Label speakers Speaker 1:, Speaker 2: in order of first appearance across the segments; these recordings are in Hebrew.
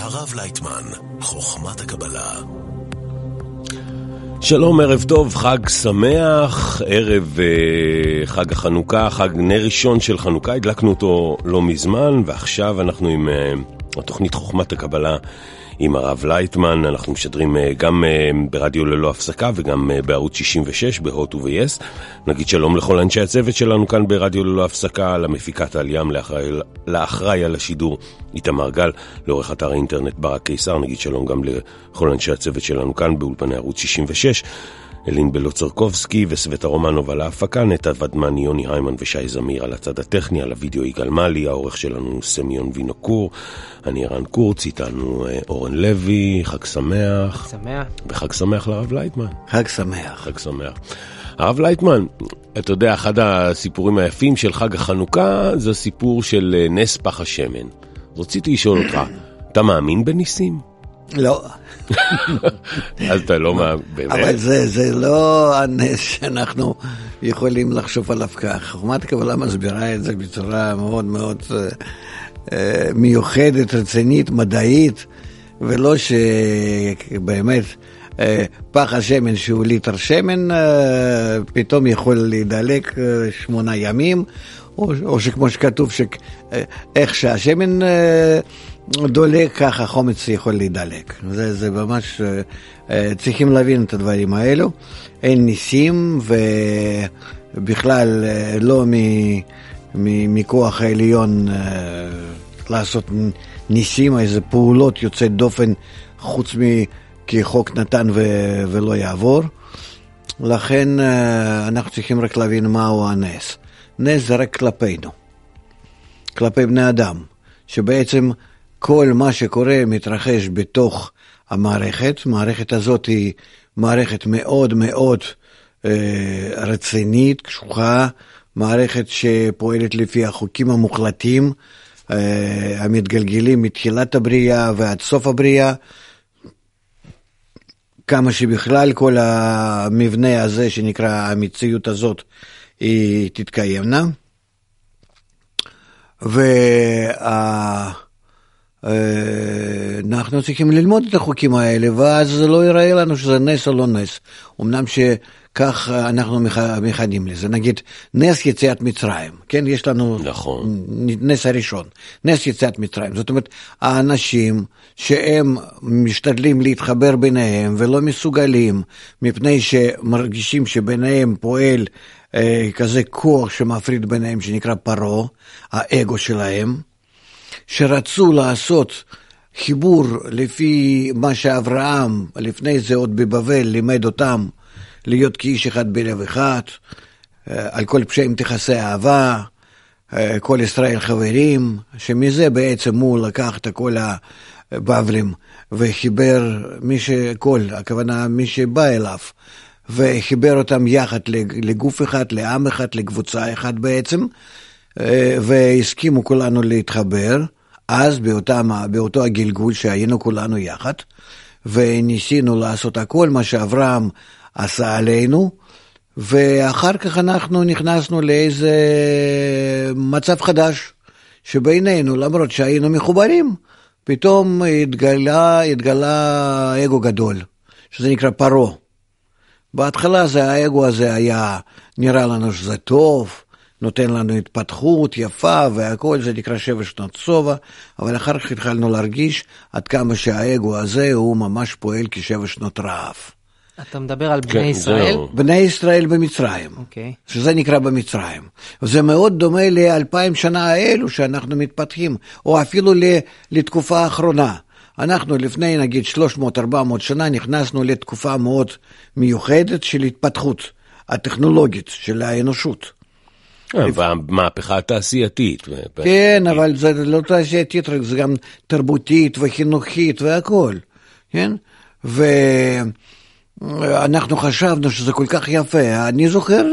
Speaker 1: הרב לייטמן, חוכמת הקבלה.
Speaker 2: שלום, ערב טוב, חג שמח, ערב אה, חג החנוכה, חג נר ראשון של חנוכה, הדלקנו אותו לא מזמן, ועכשיו אנחנו עם אה, התוכנית חוכמת הקבלה עם הרב לייטמן, אנחנו משדרים אה, גם אה, ברדיו ללא הפסקה וגם אה, בערוץ 66 בהוט וביס. נגיד שלום לכל אנשי הצוות שלנו כאן ברדיו ללא הפסקה, למפיקת העלייה, לאחראי, לאחראי על השידור איתמר גל, לעורך אתר האינטרנט ברק קיסר, נגיד שלום גם לכל אנשי הצוות שלנו כאן באולפני ערוץ 66. אלין בלוצרקובסקי וסווטה רומנוב על ההפקה, נטע ודמני, יוני היימן ושי זמיר על הצד הטכני, על הוידאו יגאל מאלי, העורך שלנו סמיון וינוקור, אני ערן קורץ, איתנו אה, אורן לוי, חג שמח.
Speaker 3: חג שמח.
Speaker 2: וחג שמח לרב לייטמן.
Speaker 4: חג שמח.
Speaker 2: חג שמח. הרב לייטמן, אתה יודע, אחד הסיפורים היפים של חג החנוכה זה הסיפור של אה, נס פח השמן. רציתי לשאול אותך, אתה מאמין בניסים?
Speaker 4: לא.
Speaker 2: אז אתה לא מאמין, באמת?
Speaker 4: אבל זה, זה לא הנס שאנחנו יכולים לחשוב עליו כך. חוכמת קבלה מסבירה את זה בצורה מאוד מאוד uh, uh, מיוחדת, רצינית, מדעית, ולא שבאמת uh, פח השמן שהוא ליטר שמן פתאום יכול להידלק שמונה ימים, או, או שכמו שכתוב, שאיך שהשמן... דולק ככה חומץ יכול להידלק. זה, זה ממש, uh, צריכים להבין את הדברים האלו. אין ניסים ובכלל uh, לא מ, מ, מכוח העליון לעשות ניסים, איזה פעולות יוצאת דופן חוץ מכחוק נתן ו, ולא יעבור. לכן אנחנו צריכים רק להבין מהו הנס. נס זה רק כלפינו, כלפי בני אדם, שבעצם כל מה שקורה מתרחש בתוך המערכת. המערכת הזאת היא מערכת מאוד מאוד אה, רצינית, קשוחה, מערכת שפועלת לפי החוקים המוחלטים, אה, המתגלגלים מתחילת הבריאה ועד סוף הבריאה. כמה שבכלל כל המבנה הזה שנקרא המציאות הזאת היא תתקיימנה. וה... אנחנו צריכים ללמוד את החוקים האלה, ואז זה לא ייראה לנו שזה נס או לא נס. אמנם שכך אנחנו מכנים לזה. נגיד, נס יציאת מצרים, כן? יש לנו
Speaker 2: נכון.
Speaker 4: נס הראשון, נס יציאת מצרים. זאת אומרת, האנשים שהם משתדלים להתחבר ביניהם ולא מסוגלים, מפני שמרגישים שביניהם פועל אה, כזה כוח שמפריד ביניהם, שנקרא פרעה, האגו שלהם. שרצו לעשות חיבור לפי מה שאברהם, לפני זה עוד בבבל, לימד אותם להיות כאיש אחד בלב אחד, על כל פשעים תכסה אהבה, כל ישראל חברים, שמזה בעצם הוא לקח את כל הבבלים וחיבר מי שכל, הכוונה מי שבא אליו, וחיבר אותם יחד לגוף אחד, לעם אחד, לקבוצה אחת בעצם, והסכימו כולנו להתחבר. אז באותם, באותו הגלגול שהיינו כולנו יחד, וניסינו לעשות הכל מה שאברהם עשה עלינו, ואחר כך אנחנו נכנסנו לאיזה מצב חדש, שבינינו, למרות שהיינו מחוברים, פתאום התגלה, התגלה אגו גדול, שזה נקרא פרעה. בהתחלה זה האגו הזה היה, נראה לנו שזה טוב, נותן לנו התפתחות יפה והכל, זה נקרא שבע שנות שובע, אבל אחר כך התחלנו להרגיש עד כמה שהאגו הזה הוא ממש פועל כשבע שנות רעב.
Speaker 3: אתה מדבר על בני כן, ישראל?
Speaker 4: זהו. בני ישראל במצרים, okay.
Speaker 3: אוקיי.
Speaker 4: שזה נקרא במצרים. זה מאוד דומה לאלפיים שנה האלו שאנחנו מתפתחים, או אפילו לתקופה האחרונה. אנחנו לפני נגיד 300-400 שנה נכנסנו לתקופה מאוד מיוחדת של התפתחות הטכנולוגית של האנושות.
Speaker 2: אה, והמהפכה התעשייתית.
Speaker 4: כן, אבל זה לא תעשייתית, רק זה גם תרבותית וחינוכית והכול, כן? אנחנו חשבנו שזה כל כך יפה. אני זוכר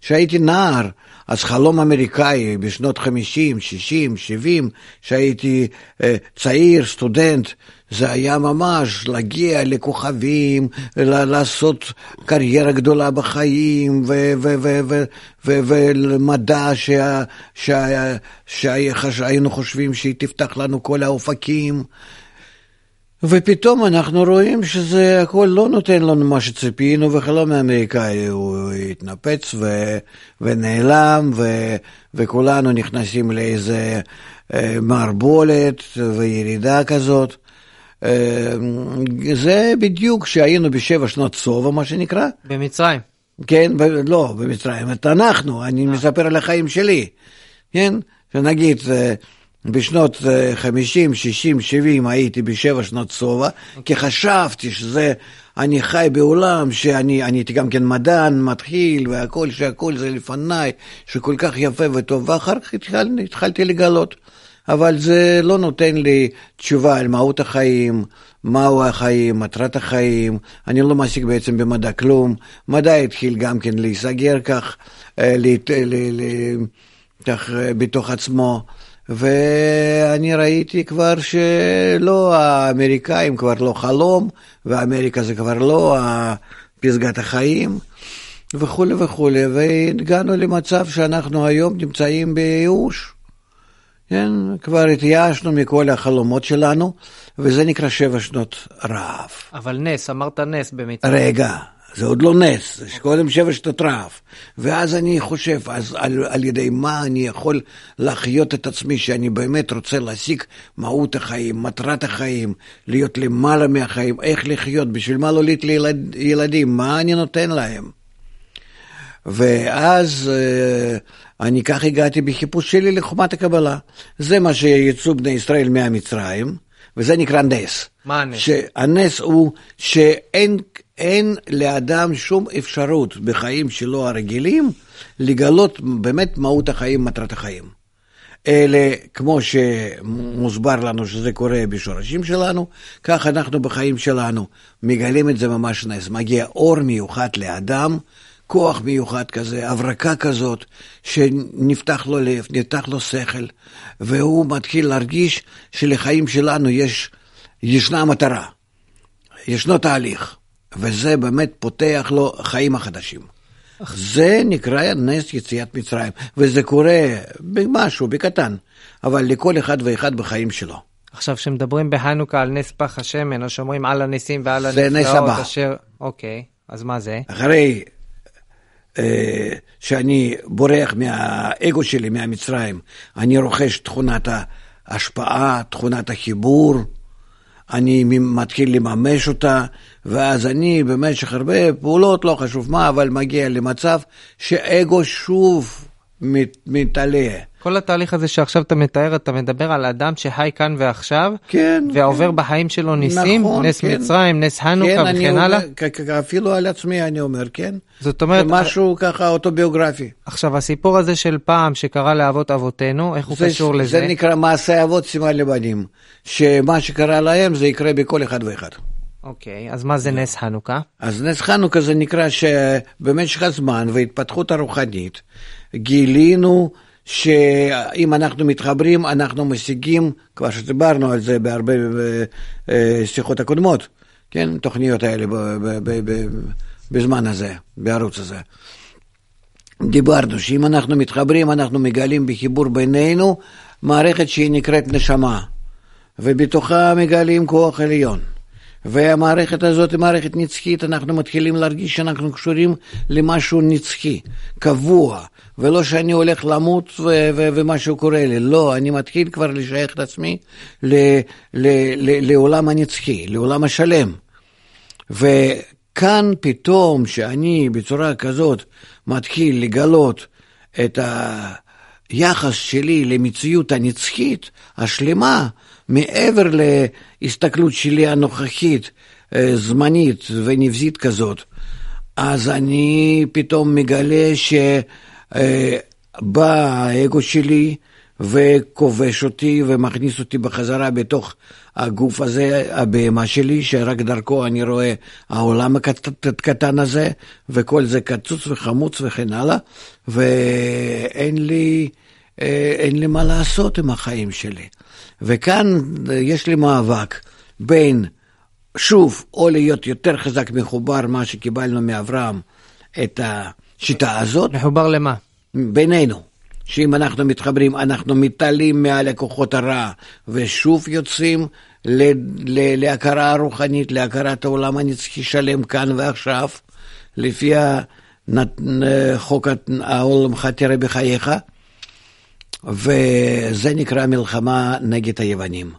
Speaker 4: שהייתי נער, אז חלום אמריקאי בשנות 50, 60, 70, שהייתי אה, צעיר, סטודנט, זה היה ממש להגיע לכוכבים, לעשות קריירה גדולה בחיים, ומדע שהיינו חושבים שהיא תפתח לנו כל האופקים. ופתאום אנחנו רואים שזה הכל לא נותן לנו מה שציפינו, וחלום האמריקאי הוא התנפץ ו, ונעלם, ו, וכולנו נכנסים לאיזה אה, מערבולת וירידה כזאת. אה, זה בדיוק כשהיינו בשבע שנות שובע, מה שנקרא.
Speaker 3: במצרים.
Speaker 4: כן, ב, לא, במצרים, אנחנו, אני מספר על החיים שלי, כן? שנגיד... בשנות 50, 60, 70 הייתי בשבע שנות שובע, כי חשבתי שזה, אני חי בעולם שאני אני הייתי גם כן מדען, מתחיל, והכל, שהכל זה לפניי, שכל כך יפה וטוב, ואחר כך התחל, התחלתי לגלות. אבל זה לא נותן לי תשובה על מהות החיים, מהו החיים, מטרת החיים, אני לא משיג בעצם במדע כלום. מדע התחיל גם כן להיסגר כך, אה, כך אה, בתוך עצמו. ואני ראיתי כבר שלא, האמריקאים כבר לא חלום, ואמריקה זה כבר לא פסגת החיים, וכולי וכולי, והגענו למצב שאנחנו היום נמצאים בייאוש. כן, כבר התייאשנו מכל החלומות שלנו, וזה נקרא שבע שנות רעב.
Speaker 3: אבל נס, אמרת נס במצרים.
Speaker 4: רגע, זה עוד לא נס, זה קודם שבע שנות רעב. ואז אני חושב, אז על, על ידי מה אני יכול להחיות את עצמי, שאני באמת רוצה להשיג מהות החיים, מטרת החיים, להיות למעלה מהחיים, איך לחיות, בשביל מה להוליד לילדים, מה אני נותן להם. ואז אה, אני כך הגעתי בחיפוש שלי לחומת הקבלה. זה מה שיצאו בני ישראל מהמצרים, וזה נקרא נס.
Speaker 3: מה הנס?
Speaker 4: שהנס הוא שאין אין לאדם שום אפשרות בחיים שלו הרגילים לגלות באמת מהות החיים, מטרת החיים. אלה, כמו שמוסבר לנו שזה קורה בשורשים שלנו, כך אנחנו בחיים שלנו מגלים את זה ממש נס. מגיע אור מיוחד לאדם, כוח מיוחד כזה, הברקה כזאת, שנפתח לו לב, נפתח לו שכל, והוא מתחיל להרגיש שלחיים שלנו יש, ישנה מטרה, ישנו תהליך. וזה באמת פותח לו חיים החדשים. זה נקרא נס יציאת מצרים, וזה קורה במשהו, בקטן, אבל לכל אחד ואחד בחיים שלו.
Speaker 3: עכשיו, כשמדברים בחנוכה על נס פח השמן, או שאומרים על הניסים ועל
Speaker 4: הנפלאות, זה נס הבא. אשר...
Speaker 3: אוקיי, אז מה זה?
Speaker 4: אחרי אה, שאני בורח מהאגו שלי, מהמצרים, אני רוכש תכונת ההשפעה, תכונת החיבור, אני מתחיל לממש אותה, ואז אני במשך הרבה פעולות, לא חשוב מה, אבל מגיע למצב שאגו שוב מת, מתעלה.
Speaker 3: כל התהליך הזה שעכשיו אתה מתאר, אתה מדבר על אדם שחי כאן ועכשיו,
Speaker 4: כן,
Speaker 3: ועובר כן. בחיים שלו ניסים,
Speaker 4: נכון,
Speaker 3: נס
Speaker 4: כן.
Speaker 3: מצרים, נס חנוכה
Speaker 4: כן,
Speaker 3: וכן הלאה.
Speaker 4: אומר, אפילו על עצמי אני אומר, כן.
Speaker 3: זאת אומרת...
Speaker 4: זה משהו ככה אוטוביוגרפי.
Speaker 3: עכשיו, הסיפור הזה של פעם שקרה לאבות אבותינו, איך הוא
Speaker 4: זה,
Speaker 3: קשור לזה?
Speaker 4: זה נקרא מעשה אבות סימן לבנים, שמה שקרה להם זה יקרה בכל אחד ואחד.
Speaker 3: אוקיי, אז מה זה נס חנוכה?
Speaker 4: אז נס חנוכה זה נקרא שבמשך הזמן וההתפתחות הרוחנית גילינו שאם אנחנו מתחברים, אנחנו משיגים, כבר שדיברנו על זה בהרבה אה, שיחות הקודמות, כן, תוכניות האלה בזמן הזה, בערוץ הזה. דיברנו שאם אנחנו מתחברים, אנחנו מגלים בחיבור בינינו מערכת שהיא נקראת נשמה, ובתוכה מגלים כוח עליון. והמערכת הזאת היא מערכת נצחית, אנחנו מתחילים להרגיש שאנחנו קשורים למשהו נצחי, קבוע, ולא שאני הולך למות ו- ו- ומשהו קורה לי, לא, אני מתחיל כבר לשייך את עצמי ל- ל- ל- לעולם הנצחי, לעולם השלם. וכאן פתאום, שאני בצורה כזאת מתחיל לגלות את היחס שלי למציאות הנצחית, השלמה, מעבר להסתכלות שלי הנוכחית, אה, זמנית ונבזית כזאת, אז אני פתאום מגלה שבא האגו שלי וכובש אותי ומכניס אותי בחזרה בתוך הגוף הזה, הבהמה שלי, שרק דרכו אני רואה העולם הקטן הזה, וכל זה קצוץ וחמוץ וכן הלאה, ואין לי, אה, אין לי מה לעשות עם החיים שלי. וכאן יש לי מאבק בין, שוב, או להיות יותר חזק מחובר, מה שקיבלנו מאברהם, את השיטה הזאת.
Speaker 3: מחובר למה?
Speaker 4: בינינו. שאם אנחנו מתחברים, אנחנו מתעלים מעל לקוחות הרע, ושוב יוצאים ל- ל- להכרה הרוחנית, להכרת העולם הנצחי שלם כאן ועכשיו, לפי חוק העולמך תראה בחייך, וזה נקרא מלחמה נגד היוונים.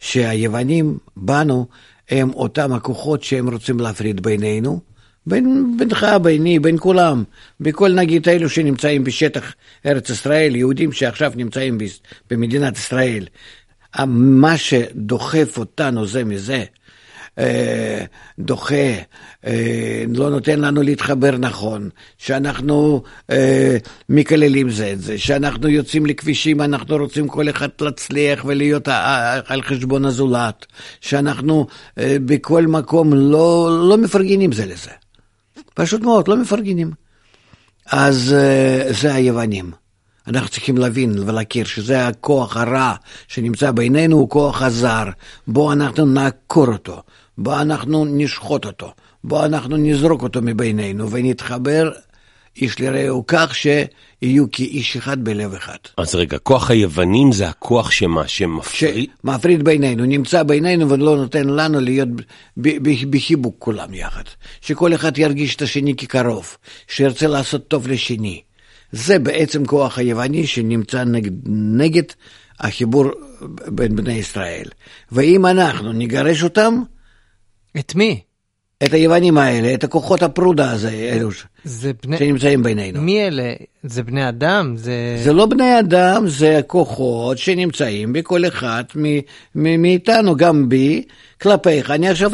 Speaker 4: שהיוונים בנו הם אותם הכוחות שהם רוצים להפריד בינינו, בין, בינך, ביני, בין כולם, בכל נגיד אלו שנמצאים בשטח ארץ ישראל, יהודים שעכשיו נמצאים במדינת ישראל. מה שדוחף אותנו זה מזה, אה, דוחה, אה, לא נותן לנו להתחבר נכון, שאנחנו אה, מקללים זה את זה, שאנחנו יוצאים לכבישים, אנחנו רוצים כל אחד להצליח ולהיות על חשבון הזולת, שאנחנו בכל מקום לא, לא מפרגנים זה לזה. פשוט מאוד, לא מפרגנים. אז זה היוונים. אנחנו צריכים להבין ולהכיר שזה הכוח הרע שנמצא בינינו, הוא כוח הזר. בואו אנחנו נעקור אותו, בואו אנחנו נשחוט אותו, בואו אנחנו נזרוק אותו מבינינו ונתחבר איש לרעהו כך שיהיו כאיש אחד בלב אחד.
Speaker 2: אז רגע, כוח היוונים זה הכוח שמה, שמפריד?
Speaker 4: שמפריד בינינו, נמצא בינינו ולא נותן לנו להיות בחיבוק כולם יחד. שכל אחד ירגיש את השני כקרוב, שירצה לעשות טוב לשני. זה בעצם כוח היווני שנמצא נגד, נגד החיבור בין בני ישראל. ואם אנחנו נגרש אותם...
Speaker 3: את מי?
Speaker 4: את היוונים האלה, את הכוחות הפרודה הזה, אלו זה בני... שנמצאים בינינו.
Speaker 3: מי אלה? זה בני אדם? זה...
Speaker 4: זה לא בני אדם, זה כוחות שנמצאים בכל אחד מ- מאיתנו, גם בי, כלפיך. אני עכשיו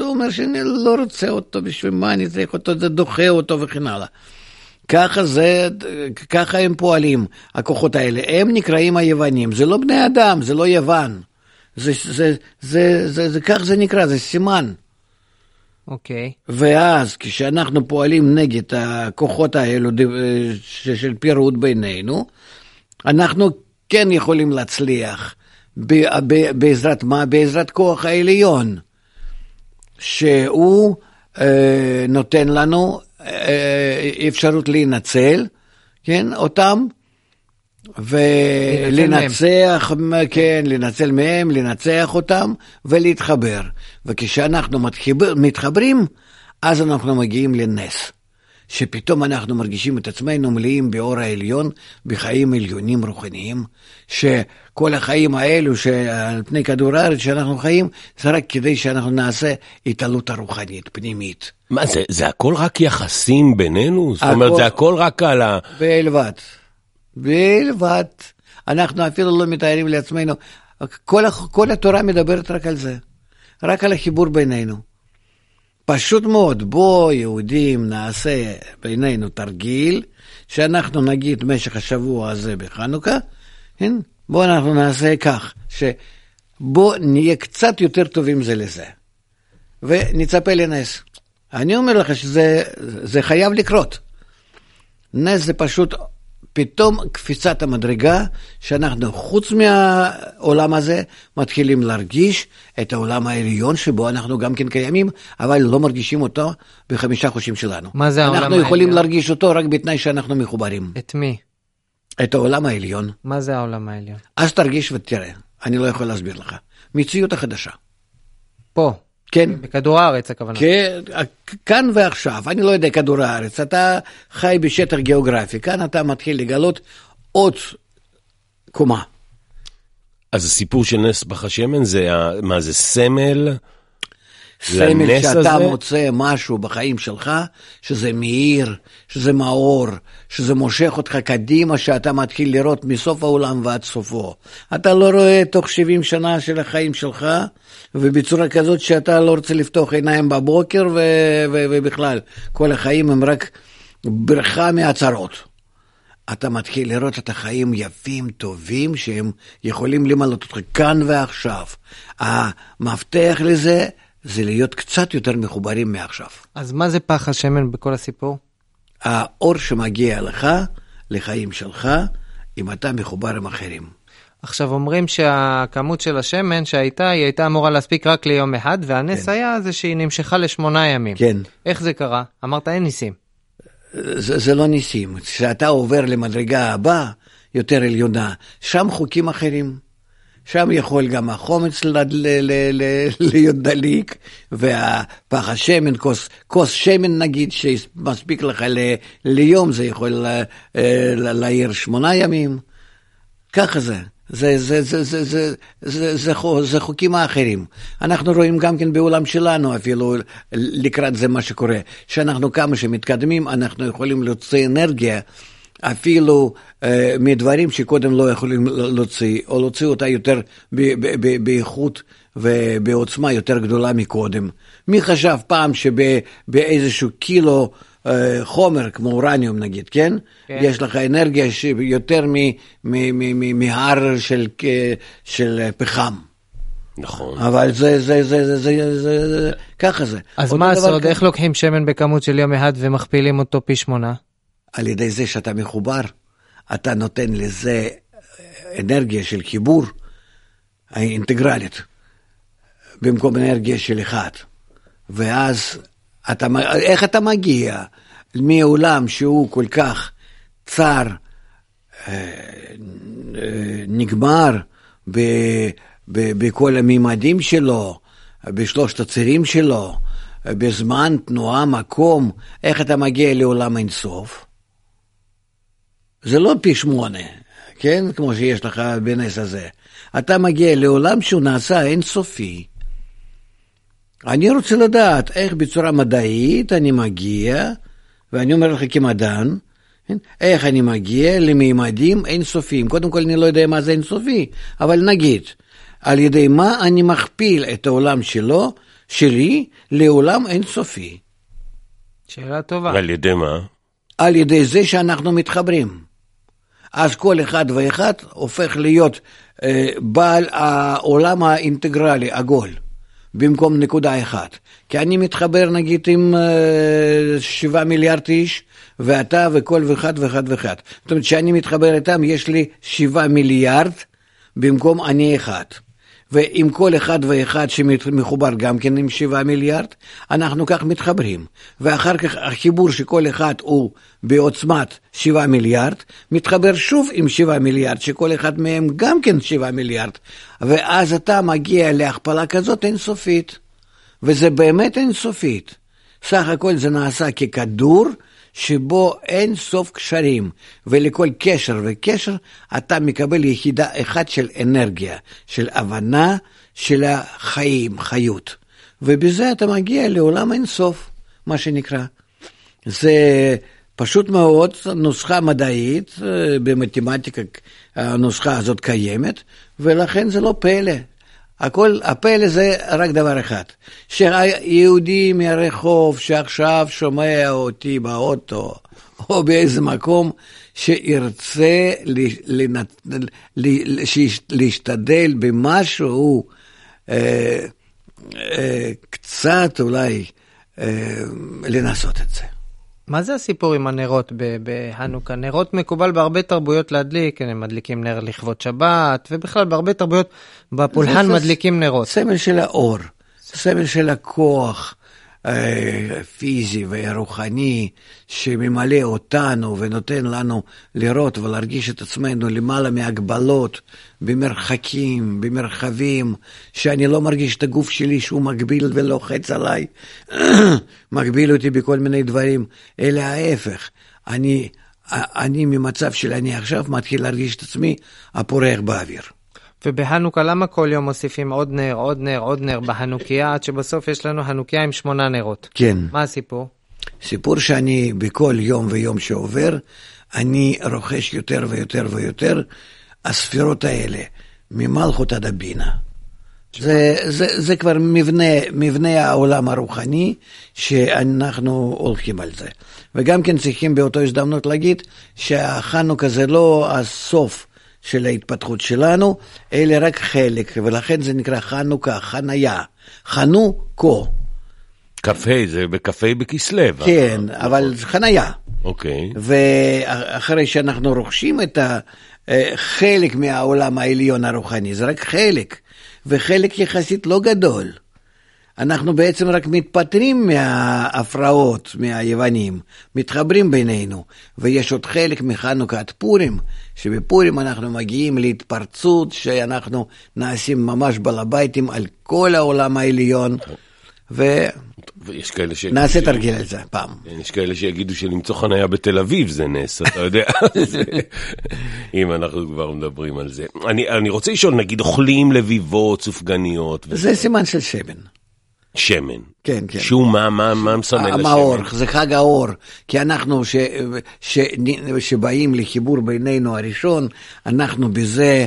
Speaker 4: אומר שאני לא רוצה אותו, בשביל מה אני צריך אותו, זה דוחה אותו וכן הלאה. ככה זה, ככה הם פועלים, הכוחות האלה. הם נקראים היוונים, זה לא בני אדם, זה לא יוון. זה, זה, זה, זה, זה, זה, כך זה נקרא, זה סימן.
Speaker 3: אוקיי. Okay.
Speaker 4: ואז כשאנחנו פועלים נגד הכוחות האלו של פירוד בינינו, אנחנו כן יכולים להצליח. בעזרת מה? בעזרת כוח העליון, שהוא אה, נותן לנו אה, אפשרות להינצל, כן, אותם, ולנצח, כן, לנצל מהם, לנצח אותם ולהתחבר. וכשאנחנו מתחבר, מתחברים, אז אנחנו מגיעים לנס. שפתאום אנחנו מרגישים את עצמנו מלאים באור העליון, בחיים עליונים רוחניים, שכל החיים האלו שעל פני כדור הארץ שאנחנו חיים, זה רק כדי שאנחנו נעשה התעלות הרוחנית, פנימית.
Speaker 2: מה זה, זה הכל רק יחסים בינינו? זאת אומרת, זה הכל רק על ה...
Speaker 4: בלבד. בלבד. אנחנו אפילו לא מתארים לעצמנו, כל, כל התורה מדברת רק על זה, רק על החיבור בינינו. פשוט מאוד, בוא יהודים נעשה בינינו תרגיל, שאנחנו נגיד במשך השבוע הזה בחנוכה, כן? בוא אנחנו נעשה כך, שבוא נהיה קצת יותר טובים זה לזה, ונצפה לנס. אני אומר לך שזה חייב לקרות. נס זה פשוט פתאום קפיצת המדרגה, שאנחנו חוץ מהעולם הזה, מתחילים להרגיש את העולם העליון שבו אנחנו גם כן קיימים, אבל לא מרגישים אותו בחמישה חושים שלנו.
Speaker 3: מה זה העולם
Speaker 4: העליון? אנחנו יכולים להרגיש אותו רק בתנאי שאנחנו מחוברים.
Speaker 3: את מי?
Speaker 4: את העולם העליון.
Speaker 3: מה זה העולם העליון?
Speaker 4: אז תרגיש ותראה, אני לא יכול להסביר לך. מציאות החדשה.
Speaker 3: פה.
Speaker 4: כן.
Speaker 3: בכדור הארץ הכוונה.
Speaker 4: כן, כאן ועכשיו, אני לא יודע כדור הארץ, אתה חי בשטח גיאוגרפי, כאן אתה מתחיל לגלות עוד קומה.
Speaker 2: אז הסיפור של נס פח השמן זה, מה זה סמל?
Speaker 4: סמל שאתה הזה? מוצא משהו בחיים שלך, שזה מאיר, שזה מאור, שזה מושך אותך קדימה, שאתה מתחיל לראות מסוף העולם ועד סופו. אתה לא רואה תוך 70 שנה של החיים שלך, ובצורה כזאת שאתה לא רוצה לפתוח עיניים בבוקר, ו- ו- ובכלל, כל החיים הם רק בריכה מהצהרות. אתה מתחיל לראות את החיים יפים, טובים, שהם יכולים למלות אותך כאן ועכשיו. המפתח לזה זה להיות קצת יותר מחוברים מעכשיו.
Speaker 3: אז מה זה פח השמן בכל הסיפור?
Speaker 4: האור שמגיע לך, לחיים שלך, אם אתה מחובר עם אחרים.
Speaker 3: עכשיו אומרים שהכמות של השמן שהייתה, היא הייתה אמורה להספיק רק ליום אחד, והנס
Speaker 4: כן.
Speaker 3: היה זה שהיא נמשכה לשמונה ימים.
Speaker 4: כן.
Speaker 3: איך זה קרה? אמרת אין ניסים.
Speaker 4: זה, זה לא ניסים. כשאתה עובר למדרגה הבאה, יותר עליונה, שם חוקים אחרים. שם יכול גם החומץ להיות דליק, והפח השמן, כוס, כוס שמן נגיד, שמספיק לך ל- ליום, זה יכול אה, ל- להעיר שמונה ימים. ככה זה. זה, זה, זה, זה, זה, זה, זה, חו- זה חוקים האחרים. אנחנו רואים גם כן בעולם שלנו אפילו לקראת זה מה שקורה, שאנחנו כמה שמתקדמים, אנחנו יכולים להוציא אנרגיה אפילו אה, מדברים שקודם לא יכולים להוציא, או להוציא אותה יותר ב- ב- ב- באיכות ובעוצמה יותר גדולה מקודם. מי חשב פעם שבאיזשהו קילו אה, חומר, כמו אורניום נגיד, כן?
Speaker 3: כן.
Speaker 4: יש לך אנרגיה שיותר מ- מ- מ- מ- מהר של, של פחם.
Speaker 2: נכון.
Speaker 4: אבל זה, זה, זה, זה, זה, זה, זה, ככה זה.
Speaker 3: אז מה הסוד? איך לוקחים שמן בכמות של יום אחד ומכפילים אותו פי שמונה?
Speaker 4: על ידי זה שאתה מחובר, אתה נותן לזה אנרגיה של חיבור אינטגרלית, במקום אנרגיה של אחד. ואז אתה, איך אתה מגיע מעולם שהוא כל כך צר, אה, אה, נגמר ב, ב, בכל הממדים שלו, בשלושת הצירים שלו, בזמן, תנועה, מקום, איך אתה מגיע לעולם אינסוף? זה לא פי שמונה, כן? כמו שיש לך בנס הזה. אתה מגיע לעולם שהוא נעשה אינסופי. אני רוצה לדעת איך בצורה מדעית אני מגיע, ואני אומר לך כמדען, כן? איך אני מגיע למימדים אינסופיים. קודם כל אני לא יודע מה זה אינסופי, אבל נגיד, על ידי מה אני מכפיל את העולם שלו, שלי, לעולם אינסופי.
Speaker 3: שאלה טובה.
Speaker 2: על ידי מה?
Speaker 4: על ידי זה שאנחנו מתחברים. אז כל אחד ואחד הופך להיות אה, בעל העולם האינטגרלי, עגול, במקום נקודה אחת. כי אני מתחבר נגיד עם אה, שבעה מיליארד איש, ואתה וכל אחד ואחד ואחד. זאת אומרת, כשאני מתחבר איתם, יש לי שבעה מיליארד במקום אני אחד. ועם כל אחד ואחד שמחובר גם כן עם שבעה מיליארד, אנחנו כך מתחברים. ואחר כך החיבור שכל אחד הוא בעוצמת שבעה מיליארד, מתחבר שוב עם שבעה מיליארד, שכל אחד מהם גם כן שבעה מיליארד. ואז אתה מגיע להכפלה כזאת אינסופית. וזה באמת אינסופית. סך הכל זה נעשה ככדור שבו אין סוף קשרים, ולכל קשר וקשר אתה מקבל יחידה אחת של אנרגיה, של הבנה של החיים, חיות. ובזה אתה מגיע לעולם אין סוף, מה שנקרא. זה פשוט מאוד נוסחה מדעית, אה, במתמטיקה הנוסחה הזאת קיימת, ולכן זה לא פלא. הכל, הפלא זה רק דבר אחד, שהיהודי מהרחוב שעכשיו שומע אותי באוטו או באיזה מקום, שירצה לנת... להשתדל במשהו אה, אה, קצת אולי אה, לנסות את זה.
Speaker 3: מה זה הסיפור עם הנרות בהנוכה? נרות מקובל בהרבה תרבויות להדליק, הם מדליקים נר לכבוד שבת, ובכלל בהרבה תרבויות בפולחן מדליקים נרות.
Speaker 4: סמל של האור, סמל של הכוח פיזי ורוחני שממלא אותנו ונותן לנו לראות ולהרגיש את עצמנו למעלה מהגבלות, במרחקים, במרחבים, שאני לא מרגיש את הגוף שלי שהוא מגביל ולוחץ עליי, מגביל אותי בכל מיני דברים, אלא ההפך. אני, אני ממצב של אני עכשיו מתחיל להרגיש את עצמי הפורח באוויר.
Speaker 3: ובהנוכה למה כל יום מוסיפים עוד נר, עוד נר, עוד נר בהנוכיה, עד שבסוף יש לנו הנוכיה עם שמונה נרות?
Speaker 4: כן.
Speaker 3: מה הסיפור?
Speaker 4: סיפור שאני בכל יום ויום שעובר, אני רוכש יותר ויותר ויותר הספירות האלה, ממלכות עד הבינה. זה, זה, זה כבר מבנה, מבנה העולם הרוחני שאנחנו הולכים על זה. וגם כן צריכים באותו הזדמנות להגיד שהחנוכה זה לא הסוף של ההתפתחות שלנו, אלא רק חלק, ולכן זה נקרא חנוכה, חניה, חנוכו.
Speaker 2: כ"ה זה בכ"ה בכסלו.
Speaker 4: כן, אבל חניה.
Speaker 2: אוקיי.
Speaker 4: ואחרי שאנחנו רוכשים את החלק מהעולם העליון הרוחני, זה רק חלק, וחלק יחסית לא גדול. אנחנו בעצם רק מתפטרים מההפרעות, מהיוונים, מתחברים בינינו, ויש עוד חלק מחנוכת פורים, שבפורים אנחנו מגיעים להתפרצות, שאנחנו נעשים ממש בלבייטים על כל העולם העליון, ו...
Speaker 2: ויש כאלה ש...
Speaker 4: נעשה תרגיל על זה פעם.
Speaker 2: יש כאלה שיגידו שלמצוא חניה בתל אביב זה נס, אתה יודע, אם אנחנו כבר מדברים על זה. אני, אני רוצה לשאול, נגיד אוכלים לביבות, סופגניות.
Speaker 4: זה סימן של שמן.
Speaker 2: שמן.
Speaker 4: כן, כן.
Speaker 2: שהוא מה, מה, מה מסמל לשמן?
Speaker 4: המאור, זה חג האור. כי אנחנו ש, ש, שבאים לחיבור בינינו הראשון, אנחנו בזה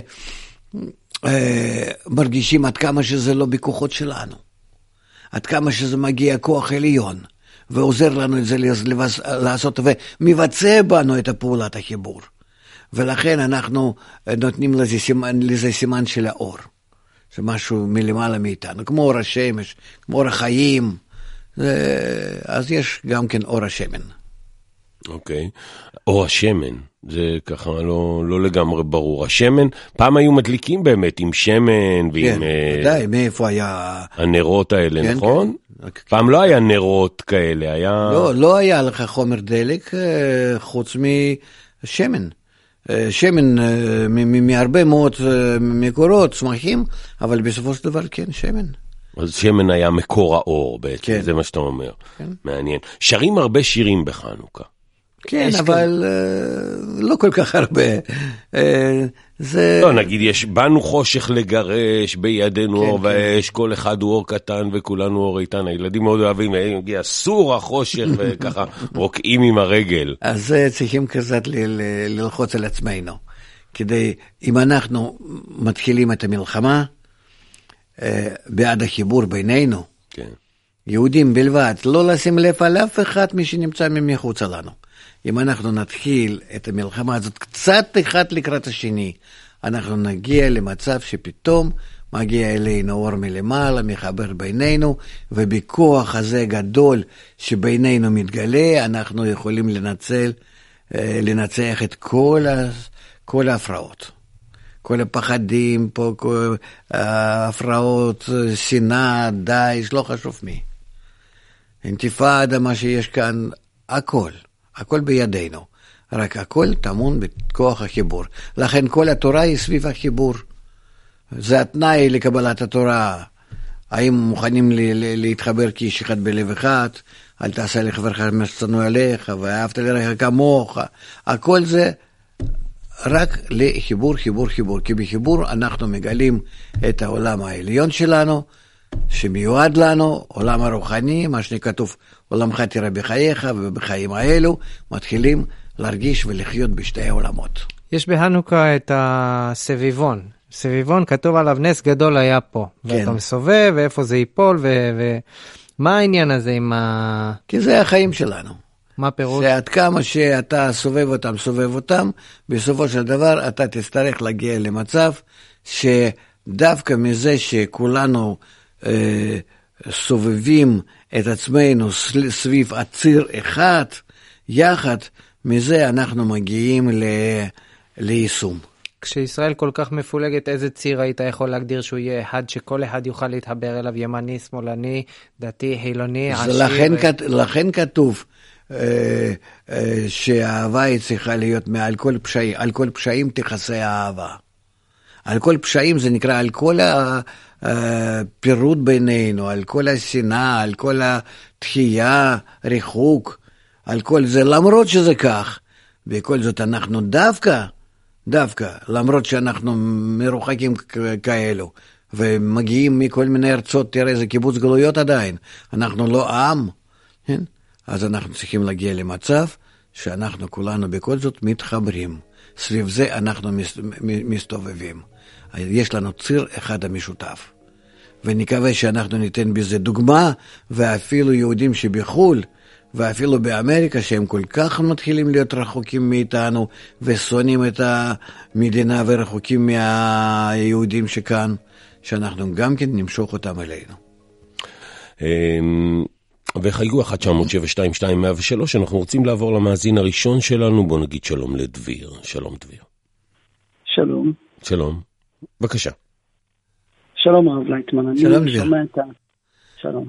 Speaker 4: אה, מרגישים עד כמה שזה לא בכוחות שלנו. עד כמה שזה מגיע כוח עליון, ועוזר לנו את זה לעשות, ומבצע בנו את הפעולת החיבור. ולכן אנחנו נותנים לזה סימן, לזה סימן של האור. זה משהו מלמעלה מאיתנו, כמו אור השמש, כמו אור החיים, זה, אז יש גם כן אור השמן.
Speaker 2: אוקיי, okay. אור השמן, זה ככה לא, לא לגמרי ברור. השמן, פעם היו מדליקים באמת עם שמן ועם...
Speaker 4: כן, ודאי, uh, מאיפה היה...
Speaker 2: הנרות האלה, כן, נכון? כן. פעם לא היה נרות כאלה, היה...
Speaker 4: לא, לא היה לך חומר דלק אה, חוץ משמן. אה, שמן מהרבה מאוד מקורות, צמחים, אבל בסופו של דבר כן, שמן.
Speaker 2: אז שמן היה מקור האור בעצם, כן. זה מה שאתה אומר. כן. מעניין. שרים הרבה שירים בחנוכה.
Speaker 4: כן, אבל uh, לא כל כך הרבה. Uh,
Speaker 2: זה... לא, נגיד, יש בנו חושך לגרש, בידינו כן, אור כן. ואש, כל אחד הוא אור קטן וכולנו אור איתן. הילדים מאוד אוהבים, מגיע סור החושך וככה רוקעים עם הרגל.
Speaker 4: אז צריכים קצת ללחוץ על עצמנו. כדי, אם אנחנו מתחילים את המלחמה, בעד החיבור בינינו, כן. יהודים בלבד, לא לשים לב על אף אחד מי שנמצא מחוצה לנו. אם אנחנו נתחיל את המלחמה הזאת קצת אחד לקראת השני, אנחנו נגיע למצב שפתאום מגיע אלינו אור מלמעלה, מחבר בינינו, ובכוח הזה גדול שבינינו מתגלה, אנחנו יכולים לנצל, אה, לנצח את כל, ה, כל ההפרעות. כל הפחדים פה, כל ההפרעות, שנאה, דאעש, לא חשוב מי. אינתיפאדה, מה שיש כאן, הכל. הכל בידינו, רק הכל טמון בכוח החיבור. לכן כל התורה היא סביב החיבור. זה התנאי לקבלת התורה. האם מוכנים להתחבר כאיש אחד בלב אחד, אל תעשה לחברך מה שצנוע עליך, ואהבת לרעך כמוך. הכל זה רק לחיבור, חיבור, חיבור. כי בחיבור אנחנו מגלים את העולם העליון שלנו, שמיועד לנו, עולם הרוחני, מה שכתוב, עולמך תראה בחייך ובחיים האלו, מתחילים להרגיש ולחיות בשתי העולמות.
Speaker 3: יש בהנוכה את הסביבון. סביבון, כתוב עליו נס גדול היה פה. כן. ואתה מסובב, ואיפה זה ייפול, ומה ו... העניין הזה עם ה...
Speaker 4: כי זה החיים שלנו.
Speaker 3: מה הפירוש?
Speaker 4: שעד כמה שאתה סובב אותם, סובב אותם, בסופו של דבר אתה תצטרך להגיע למצב שדווקא מזה שכולנו סובבים את עצמנו סביב הציר אחד, יחד, מזה אנחנו מגיעים ל... ליישום.
Speaker 3: כשישראל כל כך מפולגת, איזה ציר היית יכול להגדיר שהוא יהיה אחד שכל אחד יוכל להתחבר אליו, ימני, שמאלני, דתי, חילוני, עשיר?
Speaker 4: לכן, ו... כת, לכן כתוב אה, אה, שהאהבה היא צריכה להיות מעל כל פשעים, על כל פשעים תכסה האהבה. על כל פשעים זה נקרא, על כל הפירוד בינינו, על כל השנאה, על כל התחייה, ריחוק, על כל זה, למרות שזה כך. בכל זאת אנחנו דווקא, דווקא, למרות שאנחנו מרוחקים כאלו, ומגיעים מכל מיני ארצות, תראה, זה קיבוץ גלויות עדיין, אנחנו לא עם, כן? אז אנחנו צריכים להגיע למצב שאנחנו כולנו בכל זאת מתחברים. סביב זה אנחנו מסתובבים. יש לנו ציר אחד המשותף. ונקווה שאנחנו ניתן בזה דוגמה, ואפילו יהודים שבחו"ל, ואפילו באמריקה, שהם כל כך מתחילים להיות רחוקים מאיתנו, ושונאים את המדינה ורחוקים מהיהודים שכאן, שאנחנו גם כן נמשוך אותם אלינו.
Speaker 2: אמ, וחייגו 1 972 103 אנחנו רוצים לעבור למאזין הראשון שלנו, בוא נגיד שלום לדביר. שלום דביר.
Speaker 5: שלום.
Speaker 2: שלום. בבקשה.
Speaker 5: שלום הרב לייטמן.
Speaker 4: שלום דביר.
Speaker 5: את ה... שלום.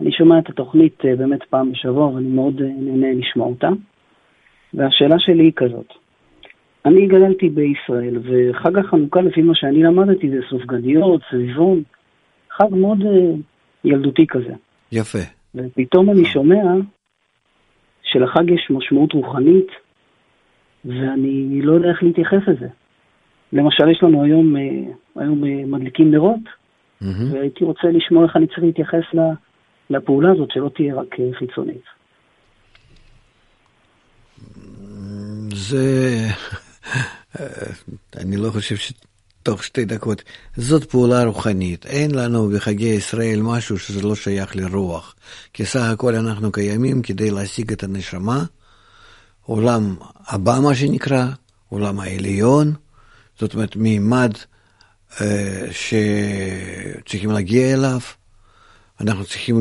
Speaker 5: אני שומע את התוכנית אה, באמת פעם בשבוע, ואני מאוד אה, נהנה לשמוע אותה. והשאלה שלי היא כזאת. אני גדלתי בישראל, וחג החנוכה, לפי מה שאני למדתי, זה סופגניות, סביבון, חג מאוד אה, ילדותי כזה.
Speaker 4: יפה.
Speaker 5: ופתאום אני שומע שלחג יש משמעות רוחנית, ואני לא יודע איך להתייחס לזה. למשל, יש לנו היום, היום מדליקים נרות, mm-hmm. והייתי רוצה לשמוע איך אני צריך להתייחס לפעולה הזאת, שלא תהיה רק חיצונית.
Speaker 4: זה... אני לא חושב שתוך שתי דקות. זאת פעולה רוחנית. אין לנו בחגי ישראל משהו שזה לא שייך לרוח. כי סך הכל אנחנו קיימים כדי להשיג את הנשמה, עולם הבא מה שנקרא, עולם העליון, זאת אומרת מימד אה, שצריכים להגיע אליו. אנחנו צריכים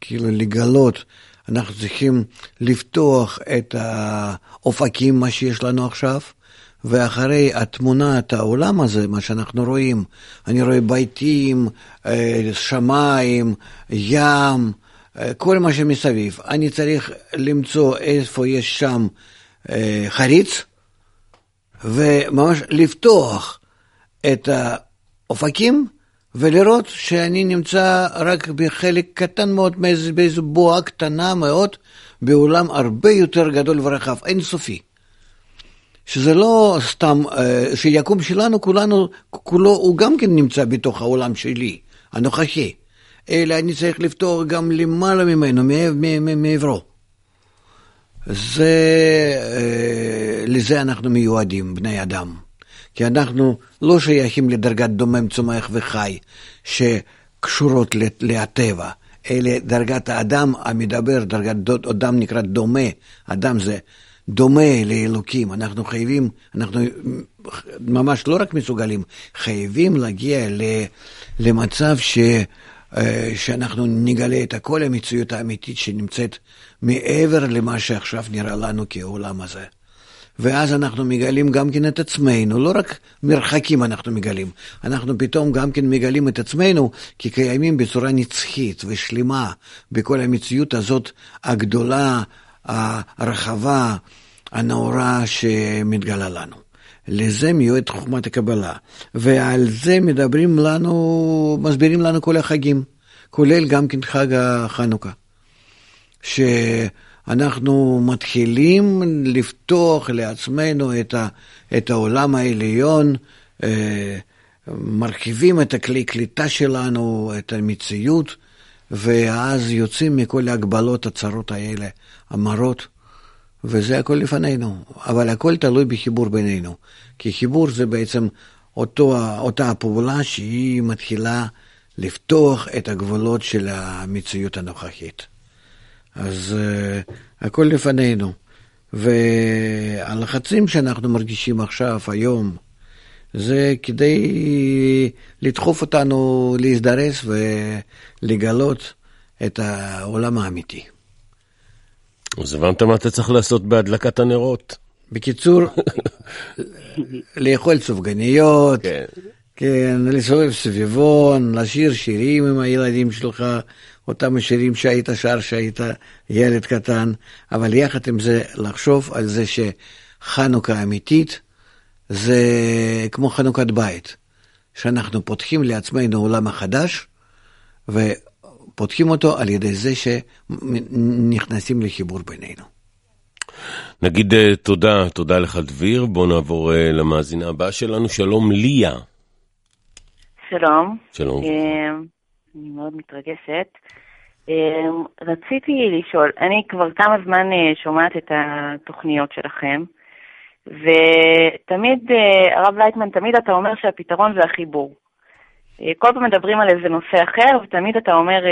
Speaker 4: כאילו לגלות אנחנו צריכים לפתוח את האופקים, מה שיש לנו עכשיו, ואחרי התמונת העולם הזה, מה שאנחנו רואים, אני רואה ביתים, אה, שמיים, ים, אה, כל מה שמסביב. אני צריך למצוא איפה יש שם אה, חריץ, וממש לפתוח את האופקים, ולראות שאני נמצא רק בחלק קטן מאוד, באיזו בועה קטנה מאוד, בעולם הרבה יותר גדול ורחב, אינסופי. שזה לא סתם, אה, שיקום שלנו, כולנו, כולו, הוא גם כן נמצא בתוך העולם שלי, הנוכחי. אלא אני צריך לפתור גם למעלה ממנו, מעברו. זה, אה, לזה אנחנו מיועדים, בני אדם. כי אנחנו לא שייכים לדרגת דומם, צומח וחי, שקשורות לטבע, אלא דרגת האדם המדבר, דרגת אדם נקרא דומה, אדם זה דומה לאלוקים, אנחנו חייבים, אנחנו ממש לא רק מסוגלים, חייבים להגיע למצב ש... אה, שאנחנו נגלה את כל המציאות האמיתית שנמצאת מעבר למה שעכשיו נראה לנו כעולם הזה. ואז אנחנו מגלים גם כן את עצמנו, לא רק מרחקים אנחנו מגלים, אנחנו פתאום גם כן מגלים את עצמנו כקיימים בצורה נצחית ושלמה בכל המציאות הזאת הגדולה, הרחבה, הנאורה שמתגלה לנו. לזה מיועד חוכמת הקבלה, ועל זה מדברים לנו, מסבירים לנו כל החגים, כולל גם כן חג החנוכה. ש... אנחנו מתחילים לפתוח לעצמנו את, ה, את העולם העליון, אה, מרכיבים את הכלי קליטה שלנו, את המציאות, ואז יוצאים מכל ההגבלות הצרות האלה, המרות, וזה הכל לפנינו. אבל הכל תלוי בחיבור בינינו, כי חיבור זה בעצם אותו, אותה הפעולה שהיא מתחילה לפתוח את הגבולות של המציאות הנוכחית. אז uh, הכל לפנינו. והלחצים שאנחנו מרגישים עכשיו, היום, זה כדי לדחוף אותנו להזדרז ולגלות את העולם האמיתי.
Speaker 2: אז הבנת מה אתה צריך לעשות בהדלקת הנרות.
Speaker 4: בקיצור, לאכול סופגניות, כן. כן, לסובב סביבון, לשיר שירים עם הילדים שלך, אותם שירים שהיית שר שהיית ילד קטן, אבל יחד עם זה לחשוב על זה שחנוכה אמיתית זה כמו חנוכת בית, שאנחנו פותחים לעצמנו עולם החדש, ופותחים אותו על ידי זה שנכנסים לחיבור בינינו.
Speaker 2: נגיד אה, תודה, תודה לך דביר, בואו נעבור אה, למאזינה הבאה שלנו, שלום ליה.
Speaker 6: שלום.
Speaker 2: שלום.
Speaker 6: אני מאוד מתרגשת. אמ, רציתי לשאול, אני כבר כמה זמן אה, שומעת את התוכניות שלכם, ותמיד, אה, הרב לייטמן, תמיד אתה אומר שהפתרון זה החיבור. אה, כל פעם מדברים על איזה נושא אחר, ותמיד אתה אומר